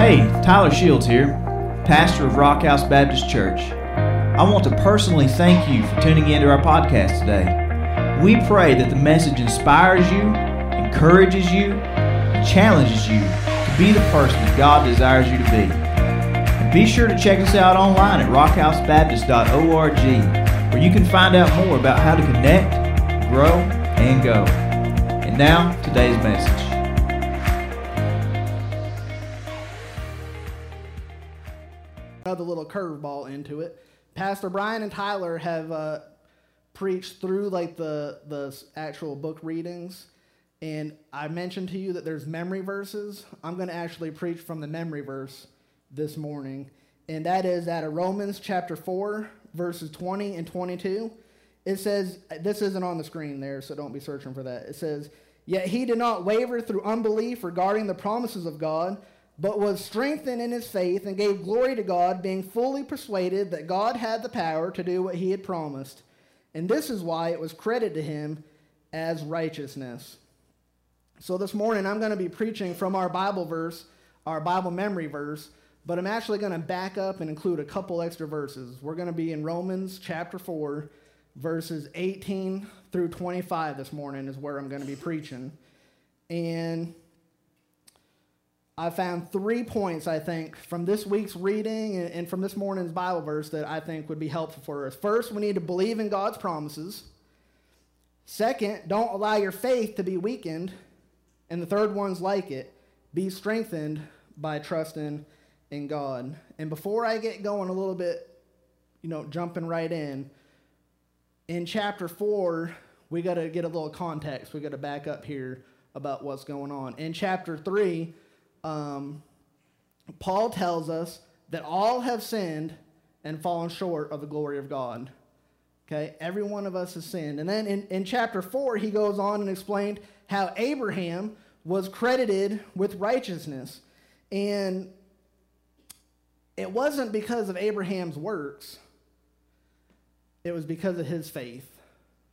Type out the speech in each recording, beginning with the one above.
Hey, Tyler Shields here, pastor of Rock House Baptist Church. I want to personally thank you for tuning into our podcast today. We pray that the message inspires you, encourages you, challenges you to be the person that God desires you to be. And be sure to check us out online at rockhousebaptist.org, where you can find out more about how to connect, grow, and go. And now, today's message. Curveball into it. Pastor Brian and Tyler have uh, preached through like the the actual book readings, and I mentioned to you that there's memory verses. I'm going to actually preach from the memory verse this morning, and that is out of Romans chapter four, verses 20 and 22. It says this isn't on the screen there, so don't be searching for that. It says, "Yet he did not waver through unbelief regarding the promises of God." But was strengthened in his faith and gave glory to God, being fully persuaded that God had the power to do what he had promised. And this is why it was credited to him as righteousness. So this morning I'm going to be preaching from our Bible verse, our Bible memory verse, but I'm actually going to back up and include a couple extra verses. We're going to be in Romans chapter 4, verses 18 through 25 this morning, is where I'm going to be preaching. And I found three points, I think, from this week's reading and from this morning's Bible verse that I think would be helpful for us. First, we need to believe in God's promises. Second, don't allow your faith to be weakened. And the third one's like it be strengthened by trusting in God. And before I get going a little bit, you know, jumping right in, in chapter 4, we got to get a little context. We got to back up here about what's going on. In chapter 3, um, Paul tells us that all have sinned and fallen short of the glory of God. Okay, every one of us has sinned. And then in, in chapter 4, he goes on and explained how Abraham was credited with righteousness. And it wasn't because of Abraham's works, it was because of his faith.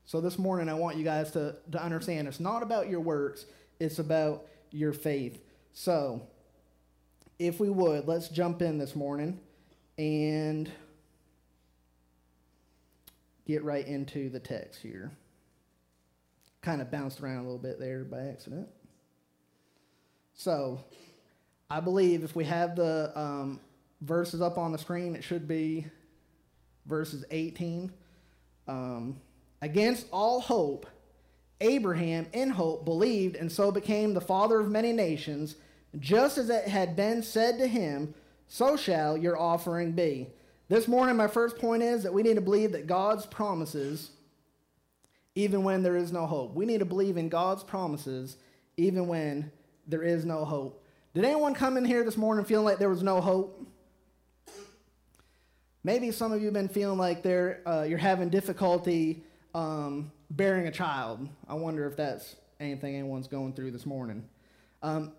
So this morning, I want you guys to, to understand it's not about your works, it's about your faith. So, if we would, let's jump in this morning and get right into the text here. Kind of bounced around a little bit there by accident. So, I believe if we have the um, verses up on the screen, it should be verses 18. Um, Against all hope, Abraham, in hope, believed and so became the father of many nations just as it had been said to him, so shall your offering be. This morning, my first point is that we need to believe that God's promises, even when there is no hope. We need to believe in God's promises, even when there is no hope. Did anyone come in here this morning feeling like there was no hope? Maybe some of you have been feeling like uh, you're having difficulty um, bearing a child. I wonder if that's anything anyone's going through this morning. Um,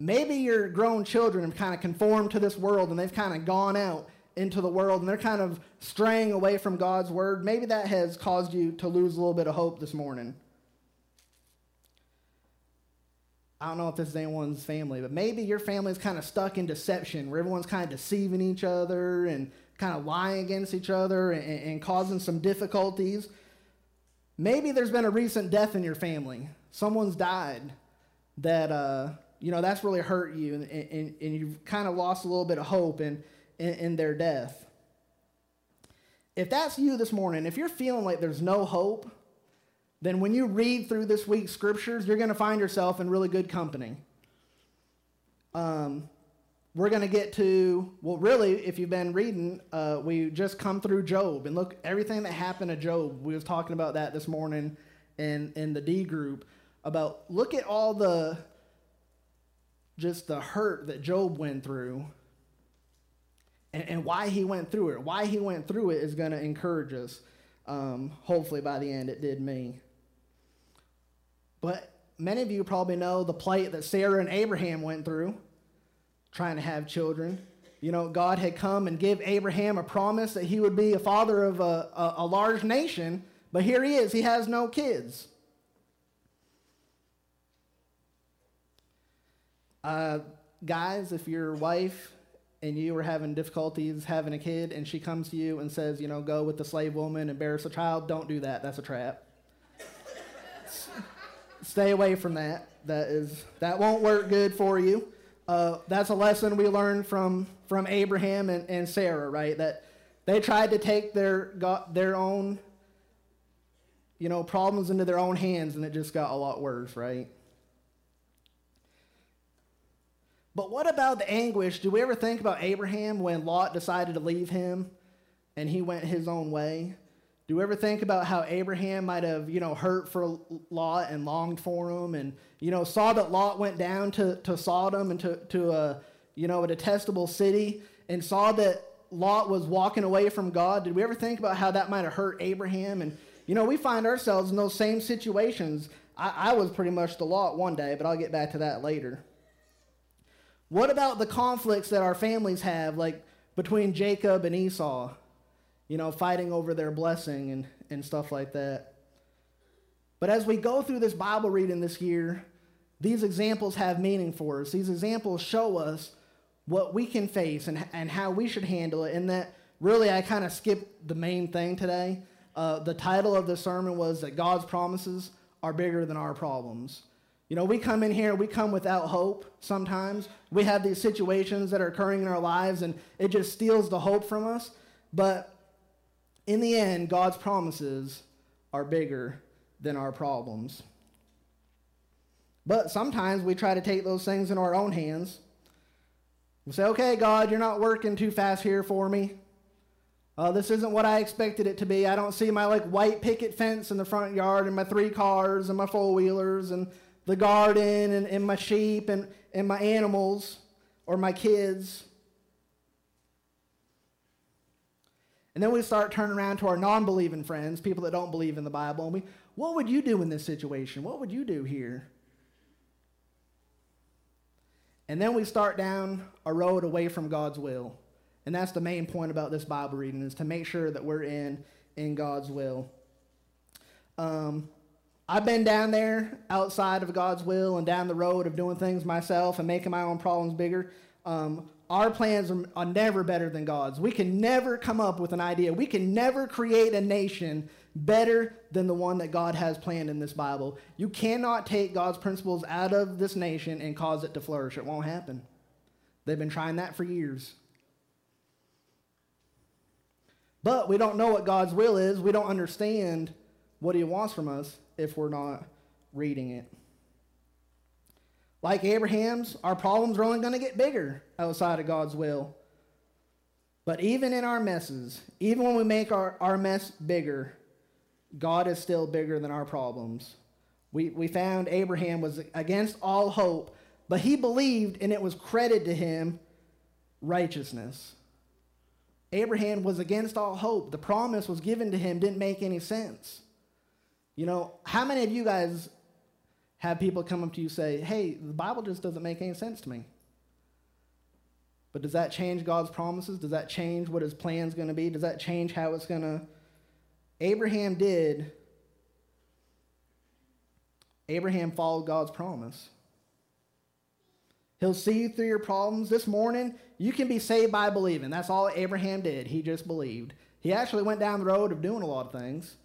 Maybe your grown children have kind of conformed to this world and they've kind of gone out into the world and they're kind of straying away from God's word. Maybe that has caused you to lose a little bit of hope this morning. I don't know if this is anyone's family, but maybe your family is kind of stuck in deception where everyone's kind of deceiving each other and kind of lying against each other and, and causing some difficulties. Maybe there's been a recent death in your family. Someone's died that uh, you know, that's really hurt you and, and, and you've kind of lost a little bit of hope in, in, in their death. If that's you this morning, if you're feeling like there's no hope, then when you read through this week's scriptures, you're going to find yourself in really good company. Um, we're going to get to, well, really, if you've been reading, uh, we just come through Job and look everything that happened to Job. We was talking about that this morning in, in the D group about look at all the just the hurt that Job went through and, and why he went through it. Why he went through it is going to encourage us. Um, hopefully, by the end, it did me. But many of you probably know the plight that Sarah and Abraham went through trying to have children. You know, God had come and give Abraham a promise that he would be a father of a, a, a large nation, but here he is, he has no kids. Uh, guys, if your wife and you are having difficulties having a kid and she comes to you and says, you know, go with the slave woman and bear a child, don't do that. That's a trap. Stay away from that. That is that won't work good for you. Uh, that's a lesson we learned from from Abraham and, and Sarah, right? That they tried to take their got their own you know problems into their own hands and it just got a lot worse, right? But what about the anguish? Do we ever think about Abraham when Lot decided to leave him and he went his own way? Do we ever think about how Abraham might have, you know, hurt for Lot and longed for him and, you know, saw that Lot went down to, to Sodom and to, to a, you know, a detestable city and saw that Lot was walking away from God? Did we ever think about how that might have hurt Abraham? And, you know, we find ourselves in those same situations. I, I was pretty much the Lot one day, but I'll get back to that later. What about the conflicts that our families have, like between Jacob and Esau? You know, fighting over their blessing and, and stuff like that. But as we go through this Bible reading this year, these examples have meaning for us. These examples show us what we can face and, and how we should handle it. And that really, I kind of skipped the main thing today. Uh, the title of the sermon was that God's promises are bigger than our problems. You know, we come in here, we come without hope sometimes. We have these situations that are occurring in our lives, and it just steals the hope from us. But in the end, God's promises are bigger than our problems. But sometimes we try to take those things in our own hands. We say, okay, God, you're not working too fast here for me. Uh, this isn't what I expected it to be. I don't see my like white picket fence in the front yard and my three cars and my four wheelers and the garden and, and my sheep and, and my animals or my kids. And then we start turning around to our non believing friends, people that don't believe in the Bible, and we, what would you do in this situation? What would you do here? And then we start down a road away from God's will. And that's the main point about this Bible reading is to make sure that we're in in God's will. Um, I've been down there outside of God's will and down the road of doing things myself and making my own problems bigger. Um, our plans are, are, never better than God's. We can never come up with an idea. We can never create a nation better than the one that God has planned in this Bible. You cannot take God's principles out of this nation and cause it to flourish. It won't happen. They've been trying that for years. But we don't know what God's will is. We don't understand what He wants from us if we're not reading it. Like Abraham's, our problems are only going to get bigger outside of God's will. But even in our messes, even when we make our, our mess bigger, God is still bigger than our problems. We, we found Abraham was against all hope, but he believed and it was credited to him righteousness. Abraham was against all hope. The promise was given to him, didn't make any sense. You know, how many of you guys have people come up to you say, hey, the Bible just doesn't make any sense to me? But does that change God's promises? Does that change what his plan's going to be? Does that change how it's going to. Abraham did. Abraham followed God's promise. He'll see you through your problems. This morning, you can be saved by believing. That's all Abraham did. He just believed. He actually went down the road of doing a lot of things.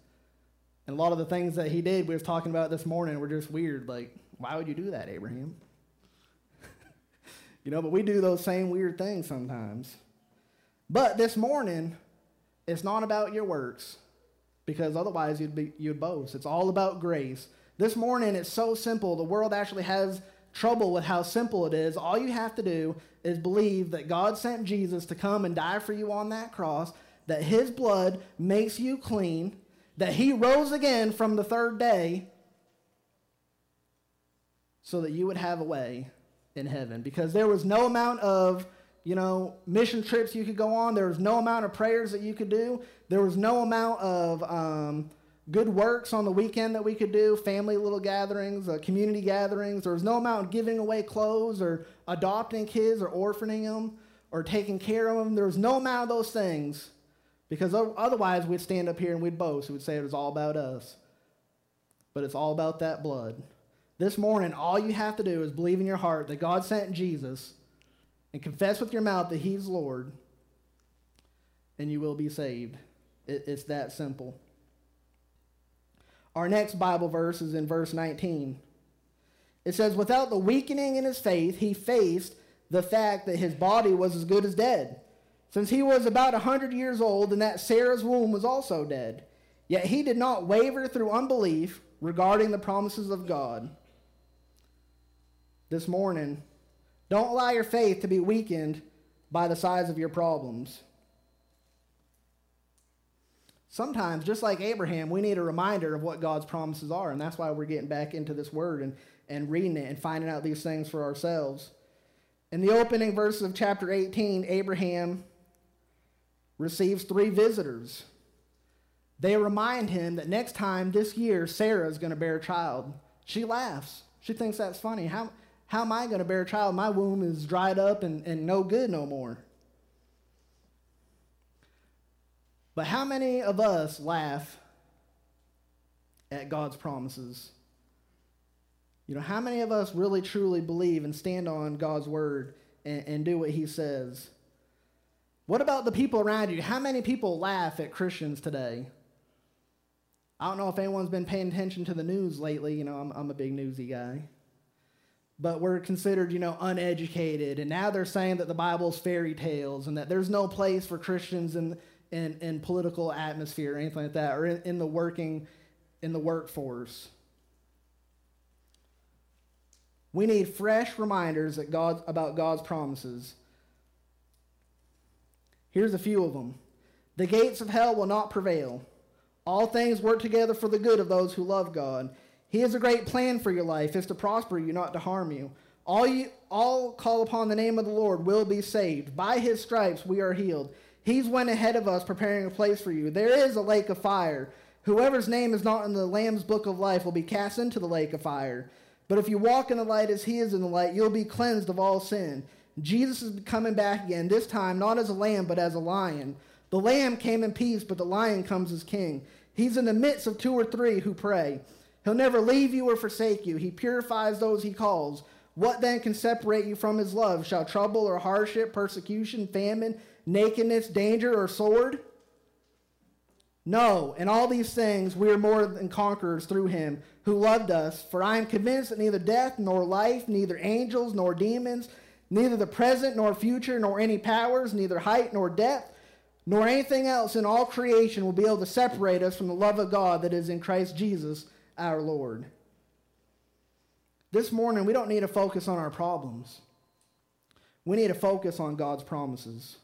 And a lot of the things that he did, we was talking about this morning, were just weird. Like, why would you do that, Abraham? you know, but we do those same weird things sometimes. But this morning, it's not about your works, because otherwise you'd be you'd boast. It's all about grace. This morning, it's so simple. The world actually has trouble with how simple it is. All you have to do is believe that God sent Jesus to come and die for you on that cross, that his blood makes you clean that he rose again from the third day so that you would have a way in heaven. Because there was no amount of, you know, mission trips you could go on, there was no amount of prayers that you could do, there was no amount of um, good works on the weekend that we could do, family little gatherings, uh, community gatherings. There was no amount of giving away clothes or adopting kids or orphaning them or taking care of them. There was no amount of those things because otherwise, we'd stand up here and we'd boast. We'd say it was all about us. But it's all about that blood. This morning, all you have to do is believe in your heart that God sent Jesus and confess with your mouth that He's Lord, and you will be saved. It, it's that simple. Our next Bible verse is in verse 19. It says, Without the weakening in his faith, he faced the fact that his body was as good as dead, since he was about a hundred years old, and that Sarah's womb was also dead. Yet he did not waver through unbelief regarding the promises of God. This morning, don't allow your faith to be weakened by the size of your problems. Sometimes, just like Abraham, we need a reminder of what God's promises are, and that's why we're getting back into this word and, and reading it and finding out these things for ourselves. In the opening verses of chapter 18, Abraham receives three visitors. They remind him that next time this year, Sarah is going to bear a child. She laughs. She thinks that's funny. How, how am I going to bear a child? My womb is dried up and, and no good no more. But how many of us laugh at God's promises? You know, how many of us really truly believe and stand on God's word and, and do what he says? What about the people around you? How many people laugh at Christians today? I don't know if anyone's been paying attention to the news lately. You know, I'm, I'm a big newsy guy. But we're considered, you know, uneducated. And now they're saying that the Bible's fairy tales and that there's no place for Christians in, in, in political atmosphere or anything like that, or in, in the working, in the workforce. We need fresh reminders that God, about God's promises. Here's a few of them. The gates of hell will not prevail. All things work together for the good of those who love God. He has a great plan for your life, is to prosper you, not to harm you. All you all call upon the name of the Lord will be saved. By his stripes we are healed. He's went ahead of us preparing a place for you. There is a lake of fire. Whoever's name is not in the Lamb's book of life will be cast into the lake of fire. But if you walk in the light as he is in the light, you'll be cleansed of all sin. Jesus is coming back again, this time not as a lamb, but as a lion. The lamb came in peace, but the lion comes as king. He's in the midst of two or three who pray. He'll never leave you or forsake you. He purifies those he calls. What then can separate you from his love? Shall trouble or hardship, persecution, famine, nakedness, danger, or sword? No, in all these things we are more than conquerors through him who loved us. For I am convinced that neither death nor life, neither angels nor demons, neither the present nor future, nor any powers, neither height nor depth, nor anything else in all creation will be able to separate us from the love of God that is in Christ Jesus our Lord. This morning, we don't need to focus on our problems. We need to focus on God's promises.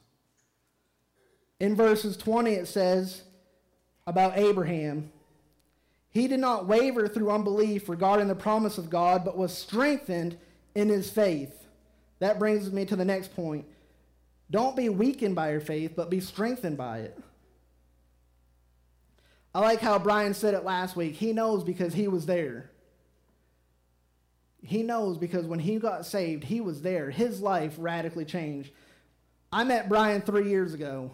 In verses 20, it says about Abraham he did not waver through unbelief regarding the promise of God, but was strengthened in his faith. That brings me to the next point. Don't be weakened by your faith, but be strengthened by it. I like how Brian said it last week. He knows because he was there. He knows because when he got saved, he was there. His life radically changed. I met Brian three years ago.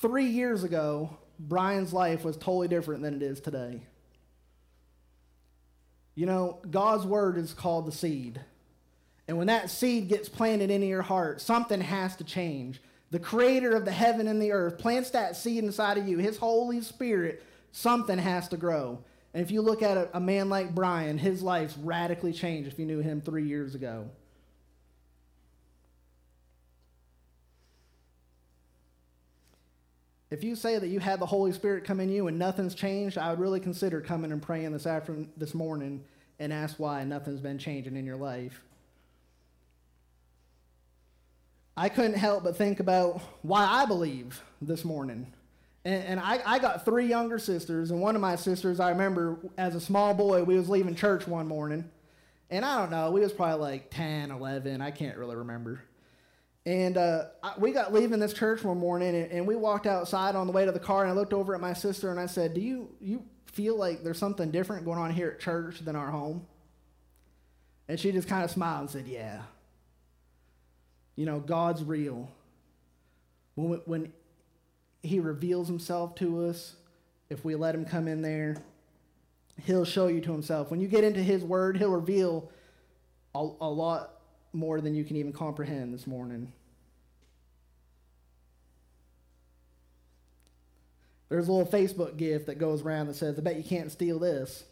Three years ago, Brian's life was totally different than it is today. You know, God's word is called the seed. And when that seed gets planted into your heart, something has to change. The creator of the heaven and the earth plants that seed inside of you, his Holy Spirit, something has to grow. And if you look at a, a man like Brian, his life's radically changed if you knew him three years ago. If you say that you had the Holy Spirit come in you and nothing's changed, I would really consider coming and praying this afternoon, this morning, and ask why nothing's been changing in your life. I couldn't help but think about why I believe this morning. And, and I, I, got three younger sisters, and one of my sisters, I remember as a small boy, we was leaving church one morning, and I don't know, we was probably like 10, 11, I can't really remember. And uh, we got leaving this church one morning, and, and, we walked outside on the way to the car, and I looked over at my sister and I said, "Do you you feel like there's something different going on here at church than our home?" And she just kind of smiled and said, "Yeah." You know, God's real. When when He reveals Himself to us, if we let Him come in there, He'll show you to Himself. When you get into His Word, He'll reveal a, a lot more than you can even comprehend this morning. There's a little Facebook gift that goes around that says, I bet you can't steal this.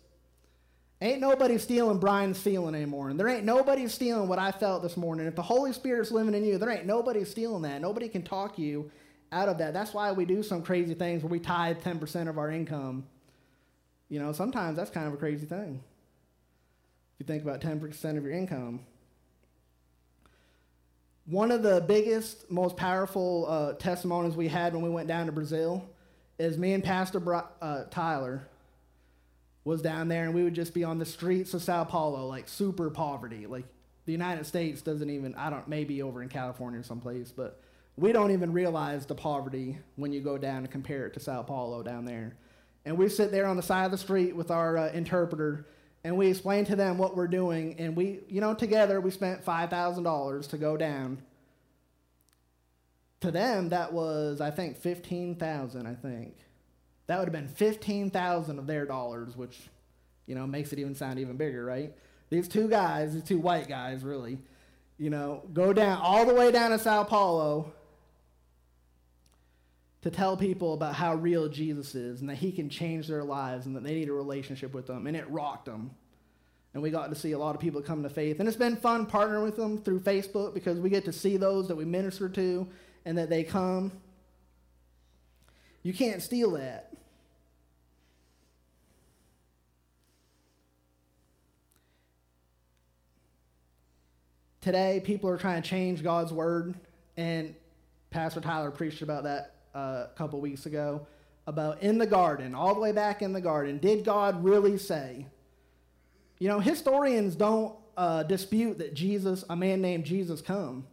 Ain't nobody stealing Brian's feeling anymore. And there ain't nobody stealing what I felt this morning. If the Holy Spirit's living in you, there ain't nobody stealing that. Nobody can talk you out of that. That's why we do some crazy things where we tithe 10% of our income. You know, sometimes that's kind of a crazy thing. If you think about 10% of your income. One of the biggest, most powerful uh, testimonies we had when we went down to Brazil is me and Pastor uh, Tyler was down there, and we would just be on the streets of Sao Paulo, like super poverty. Like the United States doesn't even, I don't, maybe over in California or someplace, but we don't even realize the poverty when you go down and compare it to Sao Paulo down there. And we sit there on the side of the street with our uh, interpreter, and we explain to them what we're doing. And we, you know, together we spent $5,000 to go down. To them, that was, I think, 15000 I think. That would have been 15000 of their dollars, which, you know, makes it even sound even bigger, right? These two guys, these two white guys, really, you know, go down all the way down to Sao Paulo to tell people about how real Jesus is and that he can change their lives and that they need a relationship with them. And it rocked them. And we got to see a lot of people come to faith. And it's been fun partnering with them through Facebook because we get to see those that we minister to and that they come. You can't steal that. Today, people are trying to change God's word, and Pastor Tyler preached about that uh, a couple weeks ago about in the garden, all the way back in the garden. Did God really say? You know, historians don't uh, dispute that Jesus, a man named Jesus, come.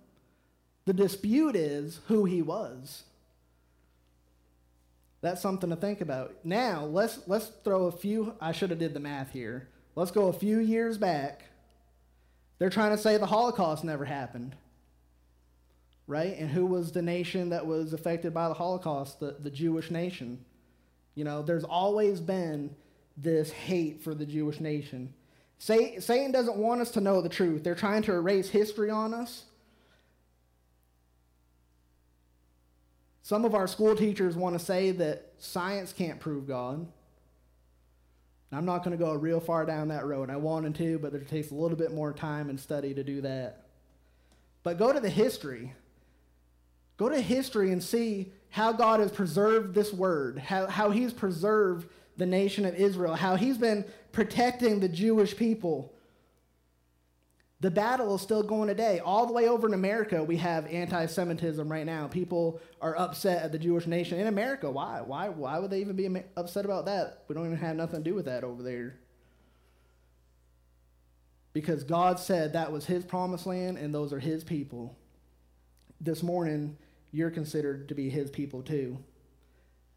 The dispute is who he was. That's something to think about. Now, let's let's throw a few I should have did the math here. Let's go a few years back. They're trying to say the Holocaust never happened right? And who was the nation that was affected by the Holocaust? The, the Jewish nation. You know, there's always been this hate for the Jewish nation. Say, Satan doesn't want us to know the truth. They're trying to erase history on us. Some of our school teachers want to say that science can't prove God. I'm not going to go real far down that road. I wanted to, but it takes a little bit more time and study to do that. But go to the history. Go to history and see how God has preserved this word, how, how he's preserved the nation of Israel, how he's been protecting the Jewish people. The battle is still going today. All the way over in America, we have anti Semitism right now. People are upset at the Jewish nation in America. Why? Why, why would they even be upset about that? We don't even have nothing to do with that over there. Because God said that was his promised land and those are his people. This morning, you're considered to be his people too.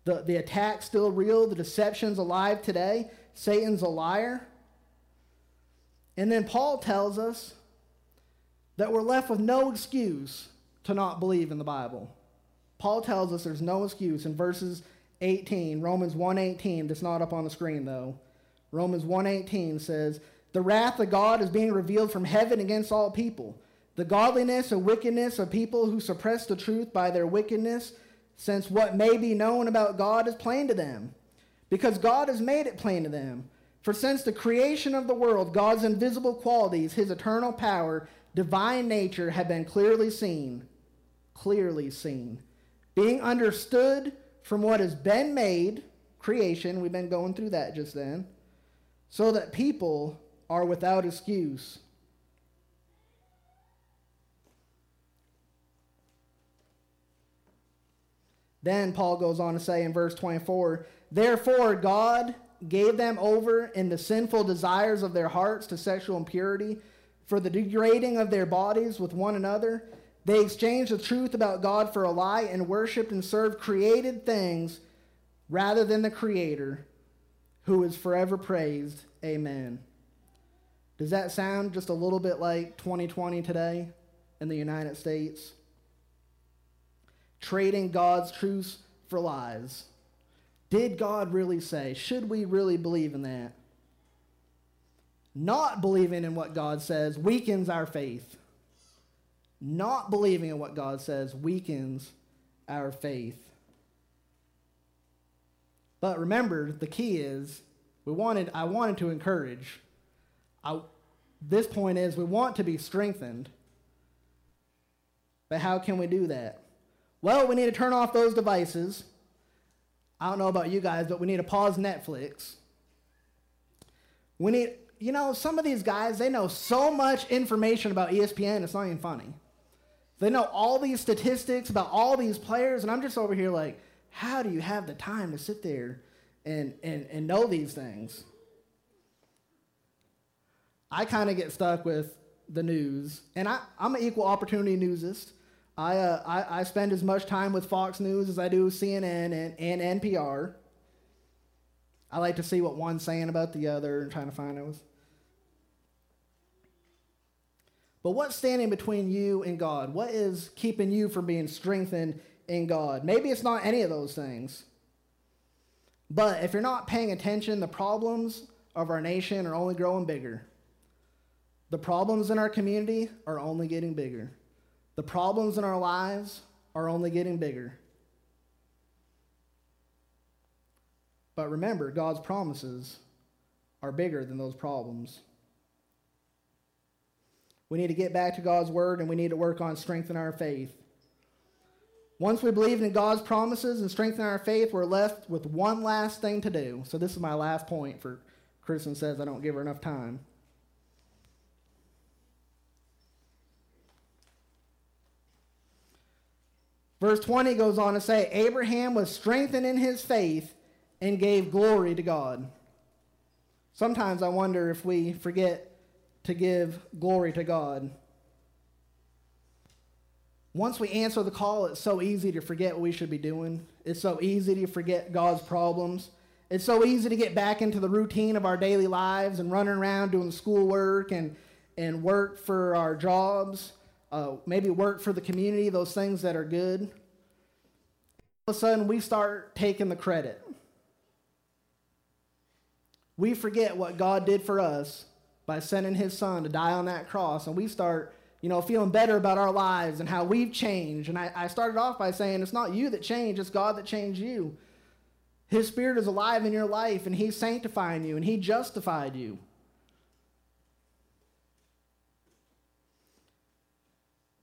The, the attack's still real, the deception's alive today. Satan's a liar. And then Paul tells us that we're left with no excuse to not believe in the Bible. Paul tells us there's no excuse in verses 18, Romans 1:18, that's not up on the screen though. Romans 1:18 says, "The wrath of God is being revealed from heaven against all people." the godliness and wickedness of people who suppress the truth by their wickedness, since what may be known about God is plain to them, because God has made it plain to them. For since the creation of the world, God's invisible qualities, his eternal power, divine nature have been clearly seen, clearly seen, being understood from what has been made, creation, we've been going through that just then, so that people are without excuse. Then Paul goes on to say in verse 24, Therefore God gave them over in the sinful desires of their hearts to sexual impurity, for the degrading of their bodies with one another. They exchanged the truth about God for a lie and worshiped and served created things rather than the Creator, who is forever praised. Amen. Does that sound just a little bit like 2020 today in the United States? trading God's truths for lies. Did God really say? Should we really believe in that? Not believing in what God says weakens our faith. not believing in what God says weakens our faith. But remember, the key is we wanted I wanted to encourage. I, this point is we want to be strengthened. But how can we do that? Well, we need to turn off those devices. I don't know about you guys, but we need to pause Netflix. We need, you know, some of these guys, they know so much information about ESPN, it's not even funny. They know all these statistics about all these players, and I'm just over here like, how do you have the time to sit there and, and, and know these things? I kind of get stuck with the news, and I, I'm an equal opportunity newsist. I, uh, I, I spend as much time with Fox News as I do CNN and, and NPR. I like to see what one's saying about the other and trying to find those. But what's standing between you and God? What is keeping you from being strengthened in God? Maybe it's not any of those things. But if you're not paying attention, the problems of our nation are only growing bigger. The problems in our community are only getting bigger. The problems in our lives are only getting bigger. But remember, God's promises are bigger than those problems. We need to get back to God's word and we need to work on strengthening our faith. Once we believe in God's promises and strengthen our faith, we're left with one last thing to do. So, this is my last point for Kristen says I don't give her enough time. Verse 20 goes on to say, Abraham was strengthened in his faith and gave glory to God. Sometimes I wonder if we forget to give glory to God. Once we answer the call, it's so easy to forget what we should be doing. It's so easy to forget God's problems. It's so easy to get back into the routine of our daily lives and running around doing schoolwork and, and work for our jobs uh, maybe work for the community, those things that are good. All of a sudden, we start taking the credit. We forget what God did for us by sending his son to die on that cross, and we start, you know, feeling better about our lives and how we've changed. And I, I started off by saying it's not you that changed, it's God that changed you. His spirit is alive in your life, and he's sanctifying you, and he justified you.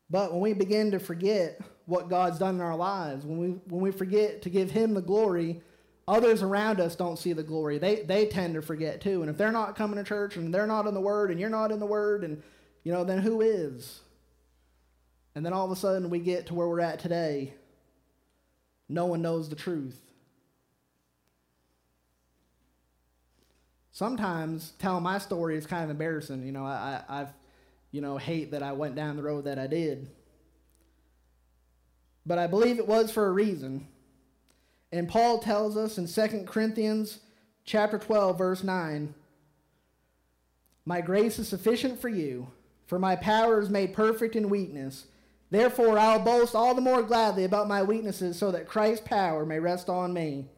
But when we begin to forget what God's done in our lives, when we, when we forget to give Him the glory, others around us don't see the glory. They, they tend to forget too. And if they're not coming to church and they're not in the Word and you're not in the Word, and you know, then who is? And then all of a sudden we get to where we're at today. No one knows the truth. Sometimes telling my story is kind of embarrassing. You know, I, I've you know, hate that I went down the road that I did. But I believe it was for a reason. And Paul tells us in 2 Corinthians chapter 12 verse 9, "My grace is sufficient for you, for my power is made perfect in weakness. Therefore I'll boast all the more gladly about my weaknesses so that Christ's power may rest on me."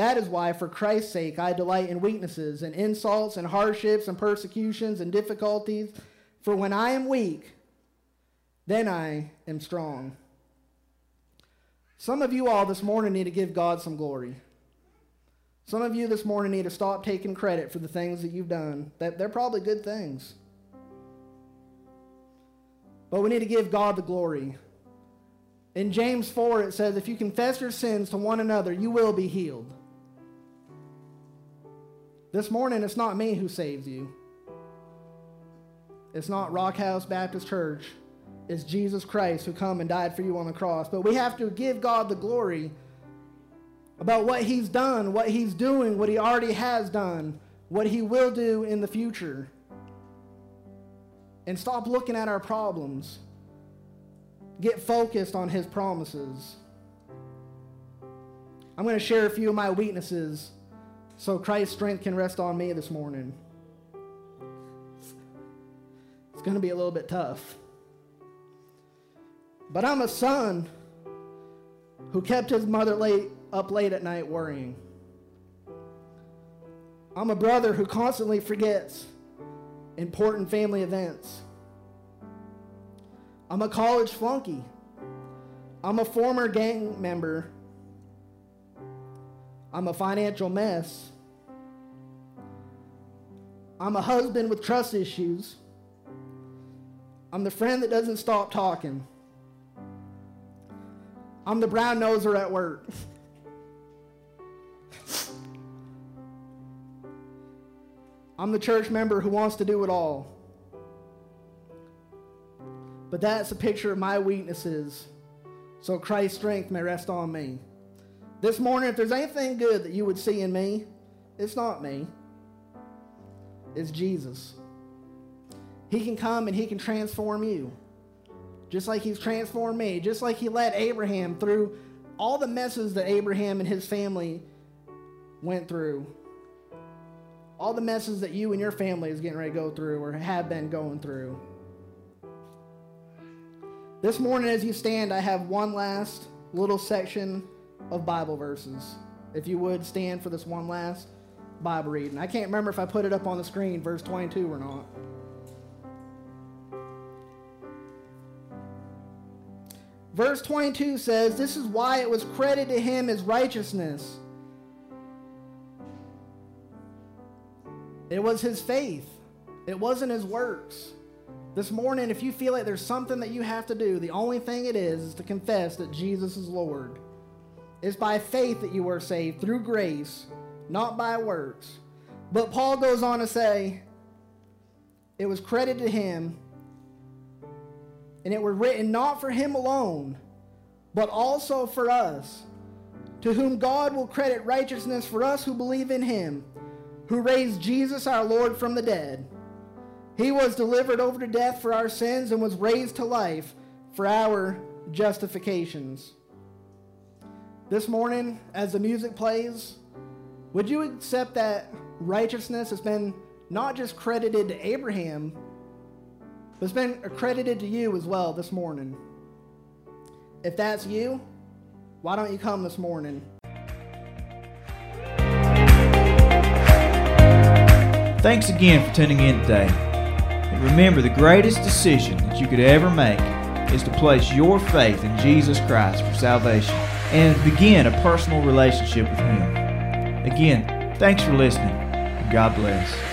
That is why, for Christ's sake, I delight in weaknesses and insults and hardships and persecutions and difficulties. For when I am weak, then I am strong. Some of you all this morning need to give God some glory. Some of you this morning need to stop taking credit for the things that you've done. That they're probably good things. But we need to give God the glory. In James 4, it says, If you confess your sins to one another, you will be healed. This morning, it's not me who saves you. It's not Rock House Baptist Church. It's Jesus Christ who come and died for you on the cross. But we have to give God the glory about what he's done, what he's doing, what he already has done, what he will do in the future. And stop looking at our problems. Get focused on his promises. I'm going to share a few of my weaknesses so Christ's strength can rest on me this morning. It's going to be a little bit tough. But I'm a son who kept his mother late, up late at night worrying. I'm a brother who constantly forgets important family events. I'm a college flunky. I'm a former gang member. I'm a financial mess. I'm a husband with trust issues. I'm the friend that doesn't stop talking. I'm the brown noser at work. I'm the church member who wants to do it all. But that's a picture of my weaknesses, so Christ's strength may rest on me. This morning, if there's anything good that you would see in me, it's not me, it's Jesus. He can come and He can transform you, just like He's transformed me, just like He led Abraham through all the messes that Abraham and his family went through all the messes that you and your family is getting ready to go through or have been going through. This morning, as you stand, I have one last little section of Bible verses. If you would stand for this one last Bible reading. I can't remember if I put it up on the screen, verse 22 or not. Verse 22 says, This is why it was credited to him as righteousness. It was his faith, it wasn't his works. This morning, if you feel like there's something that you have to do, the only thing it is is to confess that Jesus is Lord. It's by faith that you are saved through grace, not by works. But Paul goes on to say, it was credited to him, and it was written not for him alone, but also for us, to whom God will credit righteousness for us who believe in him who raised Jesus our Lord from the dead. He was delivered over to death for our sins and was raised to life for our justifications. This morning, as the music plays, would you accept that righteousness has been not just credited to Abraham, but it's been accredited to you as well this morning? If that's you, why don't you come this morning? Thanks again for tuning in today. And remember, the greatest decision that you could ever make is to place your faith in Jesus Christ for salvation and begin a personal relationship with Him. Again, thanks for listening, God bless.